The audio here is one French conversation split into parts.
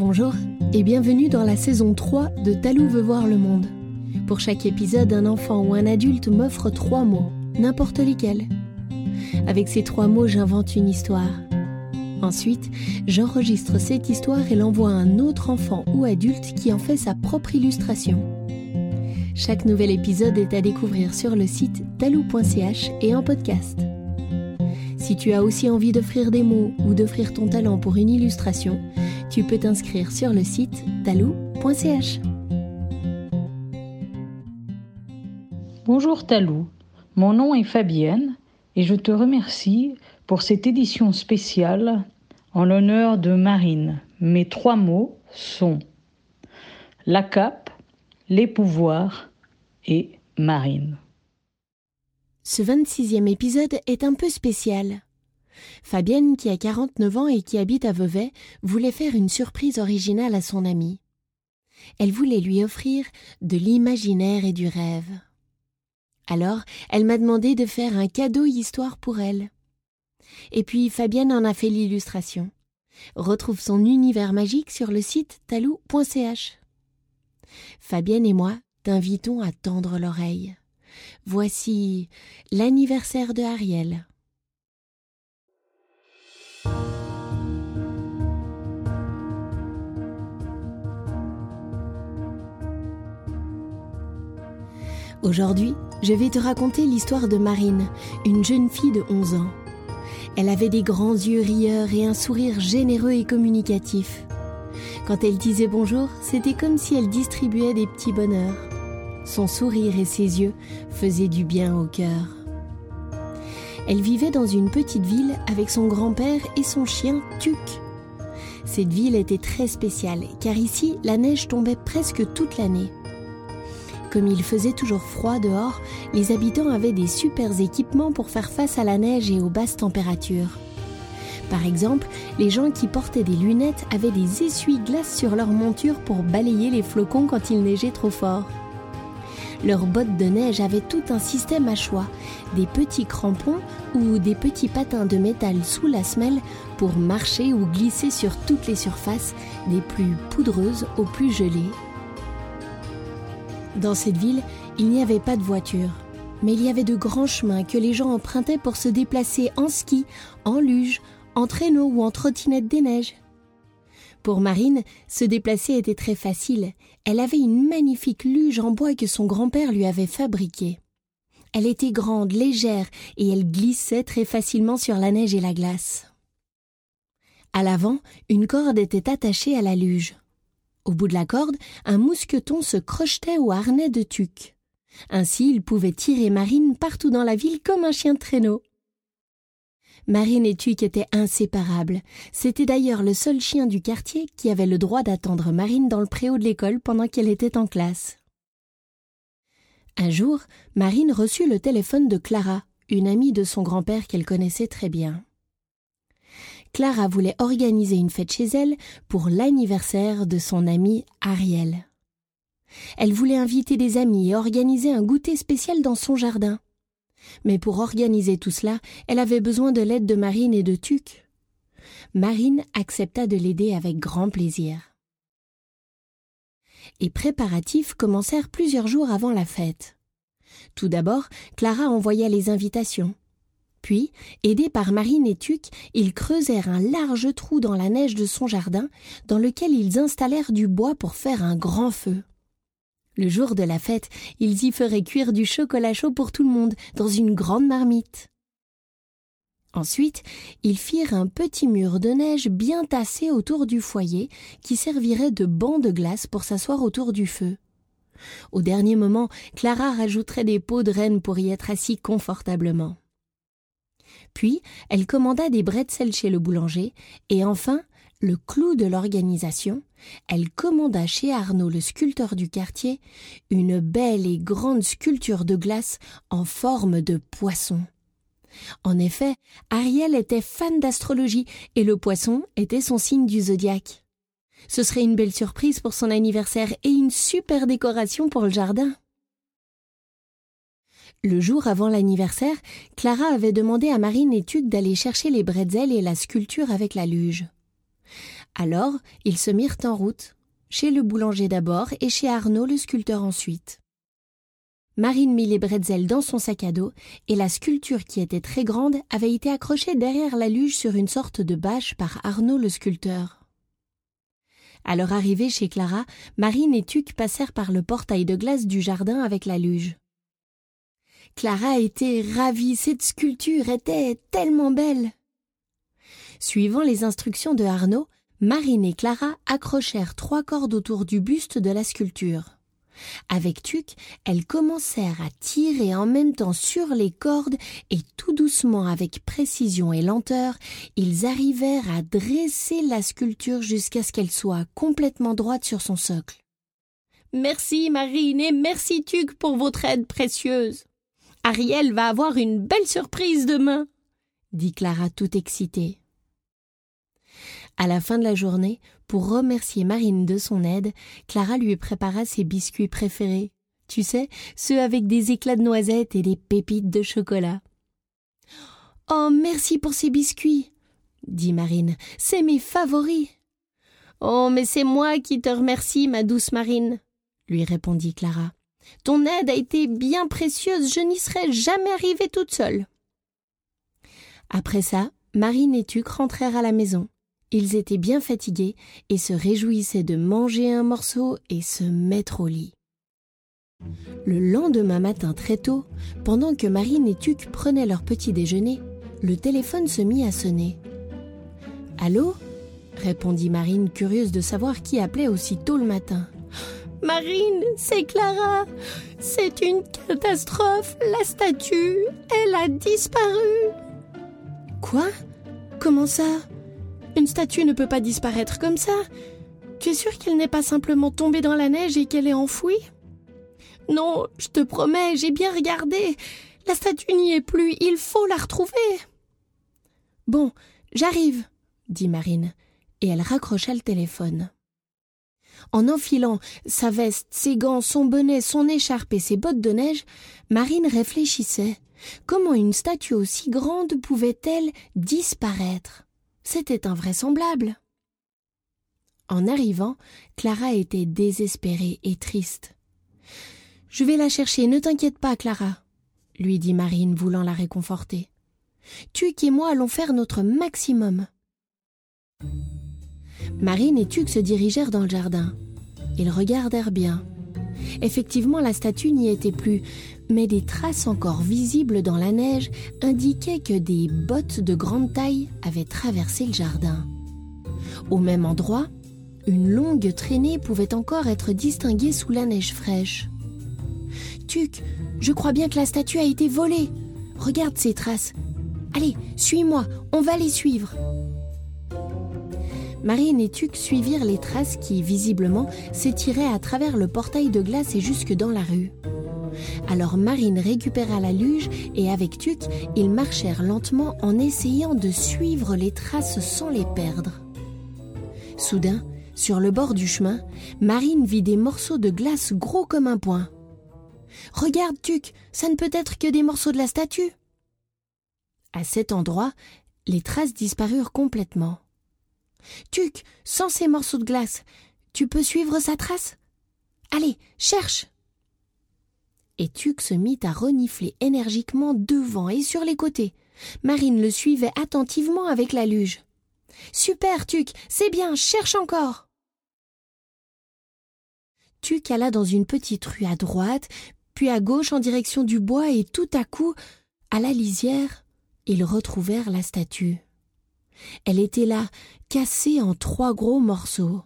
Bonjour et bienvenue dans la saison 3 de Talou veut voir le monde. Pour chaque épisode, un enfant ou un adulte m'offre trois mots, n'importe lesquels. Avec ces trois mots, j'invente une histoire. Ensuite, j'enregistre cette histoire et l'envoie à un autre enfant ou adulte qui en fait sa propre illustration. Chaque nouvel épisode est à découvrir sur le site talou.ch et en podcast. Si tu as aussi envie d'offrir des mots ou d'offrir ton talent pour une illustration, tu peux t'inscrire sur le site talou.ch. Bonjour Talou, mon nom est Fabienne et je te remercie pour cette édition spéciale en l'honneur de Marine. Mes trois mots sont la cape, les pouvoirs et Marine. Ce 26e épisode est un peu spécial. Fabienne, qui a 49 ans et qui habite à Vevey, voulait faire une surprise originale à son amie. Elle voulait lui offrir de l'imaginaire et du rêve. Alors, elle m'a demandé de faire un cadeau histoire pour elle. Et puis Fabienne en a fait l'illustration. Retrouve son univers magique sur le site talou.ch. Fabienne et moi t'invitons à tendre l'oreille. Voici l'anniversaire de Ariel. Aujourd'hui, je vais te raconter l'histoire de Marine, une jeune fille de 11 ans. Elle avait des grands yeux rieurs et un sourire généreux et communicatif. Quand elle disait bonjour, c'était comme si elle distribuait des petits bonheurs. Son sourire et ses yeux faisaient du bien au cœur. Elle vivait dans une petite ville avec son grand-père et son chien Tuc. Cette ville était très spéciale car ici la neige tombait presque toute l'année. Comme il faisait toujours froid dehors, les habitants avaient des super équipements pour faire face à la neige et aux basses températures. Par exemple, les gens qui portaient des lunettes avaient des essuie-glaces sur leur monture pour balayer les flocons quand il neigeait trop fort. Leurs bottes de neige avaient tout un système à choix, des petits crampons ou des petits patins de métal sous la semelle pour marcher ou glisser sur toutes les surfaces, des plus poudreuses aux plus gelées dans cette ville, il n'y avait pas de voiture, mais il y avait de grands chemins que les gens empruntaient pour se déplacer en ski, en luge, en traîneau ou en trottinette des neiges. Pour Marine, se déplacer était très facile. Elle avait une magnifique luge en bois que son grand-père lui avait fabriquée. Elle était grande, légère, et elle glissait très facilement sur la neige et la glace. À l'avant, une corde était attachée à la luge. Au bout de la corde, un mousqueton se crochetait au harnais de Tuc. Ainsi, il pouvait tirer Marine partout dans la ville comme un chien de traîneau. Marine et Tuc étaient inséparables. C'était d'ailleurs le seul chien du quartier qui avait le droit d'attendre Marine dans le préau de l'école pendant qu'elle était en classe. Un jour, Marine reçut le téléphone de Clara, une amie de son grand-père qu'elle connaissait très bien. Clara voulait organiser une fête chez elle pour l'anniversaire de son amie Ariel. Elle voulait inviter des amis et organiser un goûter spécial dans son jardin. Mais pour organiser tout cela, elle avait besoin de l'aide de Marine et de Tuc. Marine accepta de l'aider avec grand plaisir. Les préparatifs commencèrent plusieurs jours avant la fête. Tout d'abord, Clara envoya les invitations. Puis, aidés par Marine et Tuc, ils creusèrent un large trou dans la neige de son jardin, dans lequel ils installèrent du bois pour faire un grand feu. Le jour de la fête, ils y feraient cuire du chocolat chaud pour tout le monde, dans une grande marmite. Ensuite, ils firent un petit mur de neige bien tassé autour du foyer, qui servirait de banc de glace pour s'asseoir autour du feu. Au dernier moment, Clara rajouterait des pots de renne pour y être assis confortablement. Puis, elle commanda des bretzels chez le boulanger, et enfin, le clou de l'organisation, elle commanda chez Arnaud, le sculpteur du quartier, une belle et grande sculpture de glace en forme de poisson. En effet, Ariel était fan d'astrologie et le poisson était son signe du zodiaque. Ce serait une belle surprise pour son anniversaire et une super décoration pour le jardin. Le jour avant l'anniversaire, Clara avait demandé à Marine et Tuc d'aller chercher les bretzels et la sculpture avec la luge. Alors, ils se mirent en route, chez le boulanger d'abord et chez Arnaud le sculpteur ensuite. Marine mit les bretzels dans son sac à dos et la sculpture qui était très grande avait été accrochée derrière la luge sur une sorte de bâche par Arnaud le sculpteur. À leur arrivée chez Clara, Marine et Tuc passèrent par le portail de glace du jardin avec la luge. Clara était ravie, cette sculpture était tellement belle. Suivant les instructions de Arnaud, Marine et Clara accrochèrent trois cordes autour du buste de la sculpture. Avec Tuc, elles commencèrent à tirer en même temps sur les cordes et tout doucement, avec précision et lenteur, ils arrivèrent à dresser la sculpture jusqu'à ce qu'elle soit complètement droite sur son socle. Merci Marine et merci Tuc pour votre aide précieuse. Ariel va avoir une belle surprise demain, dit Clara tout excitée. À la fin de la journée, pour remercier Marine de son aide, Clara lui prépara ses biscuits préférés. Tu sais, ceux avec des éclats de noisettes et des pépites de chocolat. Oh, merci pour ces biscuits, dit Marine. C'est mes favoris. Oh, mais c'est moi qui te remercie, ma douce Marine, lui répondit Clara. Ton aide a été bien précieuse, je n'y serais jamais arrivée toute seule. Après ça, Marine et Tuc rentrèrent à la maison. Ils étaient bien fatigués et se réjouissaient de manger un morceau et se mettre au lit. Le lendemain matin très tôt, pendant que Marine et Tuc prenaient leur petit déjeuner, le téléphone se mit à sonner. Allô? répondit Marine, curieuse de savoir qui appelait aussi tôt le matin. Marine, c'est Clara. C'est une catastrophe. La statue, elle a disparu. Quoi? Comment ça? Une statue ne peut pas disparaître comme ça? Tu es sûr qu'elle n'est pas simplement tombée dans la neige et qu'elle est enfouie? Non, je te promets, j'ai bien regardé. La statue n'y est plus, il faut la retrouver. Bon, j'arrive, dit Marine, et elle raccrocha le téléphone. En enfilant sa veste, ses gants, son bonnet, son écharpe et ses bottes de neige, Marine réfléchissait. Comment une statue aussi grande pouvait-elle disparaître? C'était invraisemblable. En arrivant, Clara était désespérée et triste. Je vais la chercher, ne t'inquiète pas, Clara, lui dit Marine, voulant la réconforter. Tuc et moi allons faire notre maximum. Marine et Tuc se dirigèrent dans le jardin. Ils regardèrent bien. Effectivement, la statue n'y était plus, mais des traces encore visibles dans la neige indiquaient que des bottes de grande taille avaient traversé le jardin. Au même endroit, une longue traînée pouvait encore être distinguée sous la neige fraîche. Tuc, je crois bien que la statue a été volée. Regarde ces traces. Allez, suis-moi, on va les suivre. Marine et Tuc suivirent les traces qui, visiblement, s'étiraient à travers le portail de glace et jusque dans la rue. Alors Marine récupéra la luge et avec Tuc, ils marchèrent lentement en essayant de suivre les traces sans les perdre. Soudain, sur le bord du chemin, Marine vit des morceaux de glace gros comme un poing. Regarde, Tuc, ça ne peut être que des morceaux de la statue. À cet endroit, les traces disparurent complètement. Tuc, sans ces morceaux de glace, tu peux suivre sa trace? Allez, cherche Et Tuc se mit à renifler énergiquement devant et sur les côtés. Marine le suivait attentivement avec la luge. Super, Tuc, c'est bien, cherche encore Tuc alla dans une petite rue à droite, puis à gauche en direction du bois, et tout à coup, à la lisière, ils retrouvèrent la statue. Elle était là, cassée en trois gros morceaux.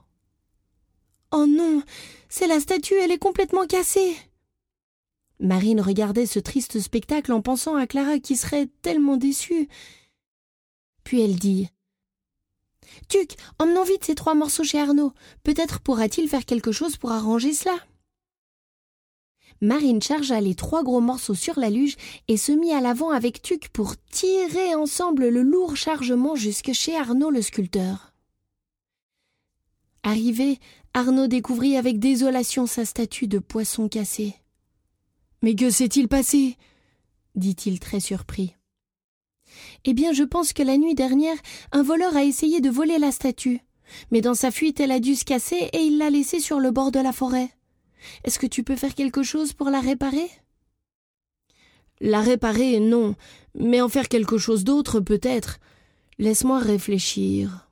Oh non, c'est la statue, elle est complètement cassée. Marine regardait ce triste spectacle en pensant à Clara qui serait tellement déçue. Puis elle dit Tuc, emmenons vite ces trois morceaux chez Arnaud. Peut-être pourra-t-il faire quelque chose pour arranger cela. Marine chargea les trois gros morceaux sur la luge et se mit à l'avant avec Tuc pour tirer ensemble le lourd chargement jusque chez Arnaud le sculpteur. Arrivé, Arnaud découvrit avec désolation sa statue de poisson cassé. Mais que s'est-il passé? dit-il très surpris. Eh bien, je pense que la nuit dernière, un voleur a essayé de voler la statue. Mais dans sa fuite, elle a dû se casser et il l'a laissée sur le bord de la forêt. Est-ce que tu peux faire quelque chose pour la réparer? La réparer, non, mais en faire quelque chose d'autre, peut-être. Laisse-moi réfléchir.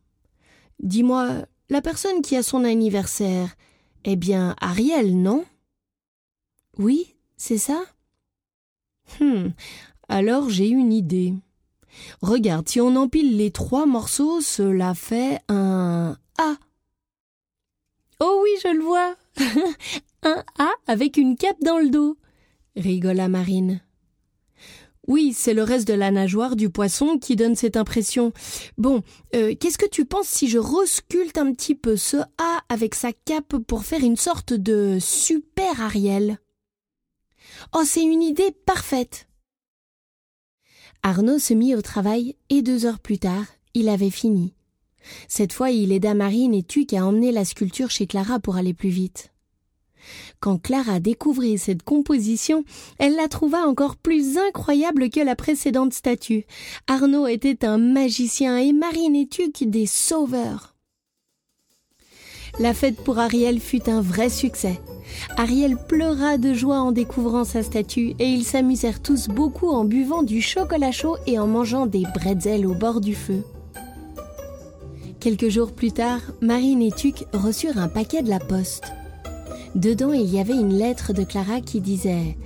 Dis-moi, la personne qui a son anniversaire, est bien Ariel, non? Oui, c'est ça? Hum, alors j'ai une idée. Regarde, si on empile les trois morceaux, cela fait un A. Oh oui, je le vois. un A avec une cape dans le dos, rigola Marine. Oui, c'est le reste de la nageoire du poisson qui donne cette impression. Bon, euh, qu'est-ce que tu penses si je resculte un petit peu ce A avec sa cape pour faire une sorte de super Ariel? Oh, c'est une idée parfaite. Arnaud se mit au travail et deux heures plus tard, il avait fini. Cette fois, il aida Marine et Tuc à emmener la sculpture chez Clara pour aller plus vite. Quand Clara découvrit cette composition, elle la trouva encore plus incroyable que la précédente statue. Arnaud était un magicien et Marine et des sauveurs. La fête pour Ariel fut un vrai succès. Ariel pleura de joie en découvrant sa statue et ils s'amusèrent tous beaucoup en buvant du chocolat chaud et en mangeant des bretzels au bord du feu. Quelques jours plus tard, Marine et Tuc reçurent un paquet de la poste. Dedans, il y avait une lettre de Clara qui disait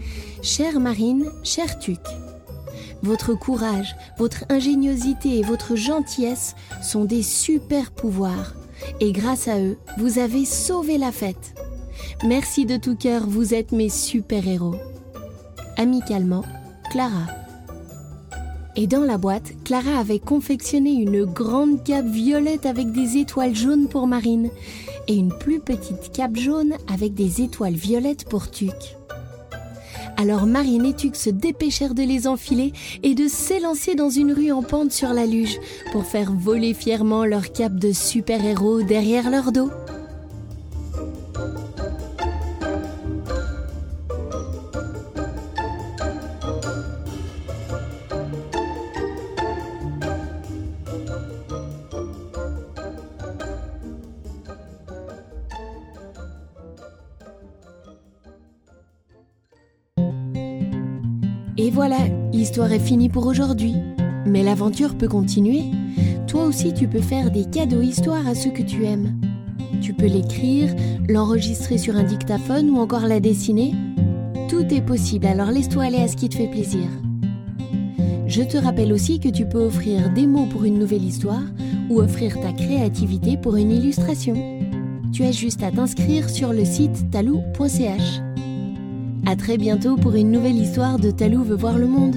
Chère Marine, cher Tuc, votre courage, votre ingéniosité et votre gentillesse sont des super pouvoirs, et grâce à eux, vous avez sauvé la fête. Merci de tout cœur, vous êtes mes super-héros. Amicalement, Clara. Et dans la boîte, Clara avait confectionné une grande cape violette avec des étoiles jaunes pour Marine et une plus petite cape jaune avec des étoiles violettes pour Tuc. Alors Marine et Tuc se dépêchèrent de les enfiler et de s'élancer dans une rue en pente sur la luge pour faire voler fièrement leur cape de super-héros derrière leur dos. Et voilà, l'histoire est finie pour aujourd'hui. Mais l'aventure peut continuer. Toi aussi, tu peux faire des cadeaux histoires à ceux que tu aimes. Tu peux l'écrire, l'enregistrer sur un dictaphone ou encore la dessiner. Tout est possible, alors laisse-toi aller à ce qui te fait plaisir. Je te rappelle aussi que tu peux offrir des mots pour une nouvelle histoire ou offrir ta créativité pour une illustration. Tu as juste à t'inscrire sur le site talou.ch. À très bientôt pour une nouvelle histoire de Talou veut voir le monde.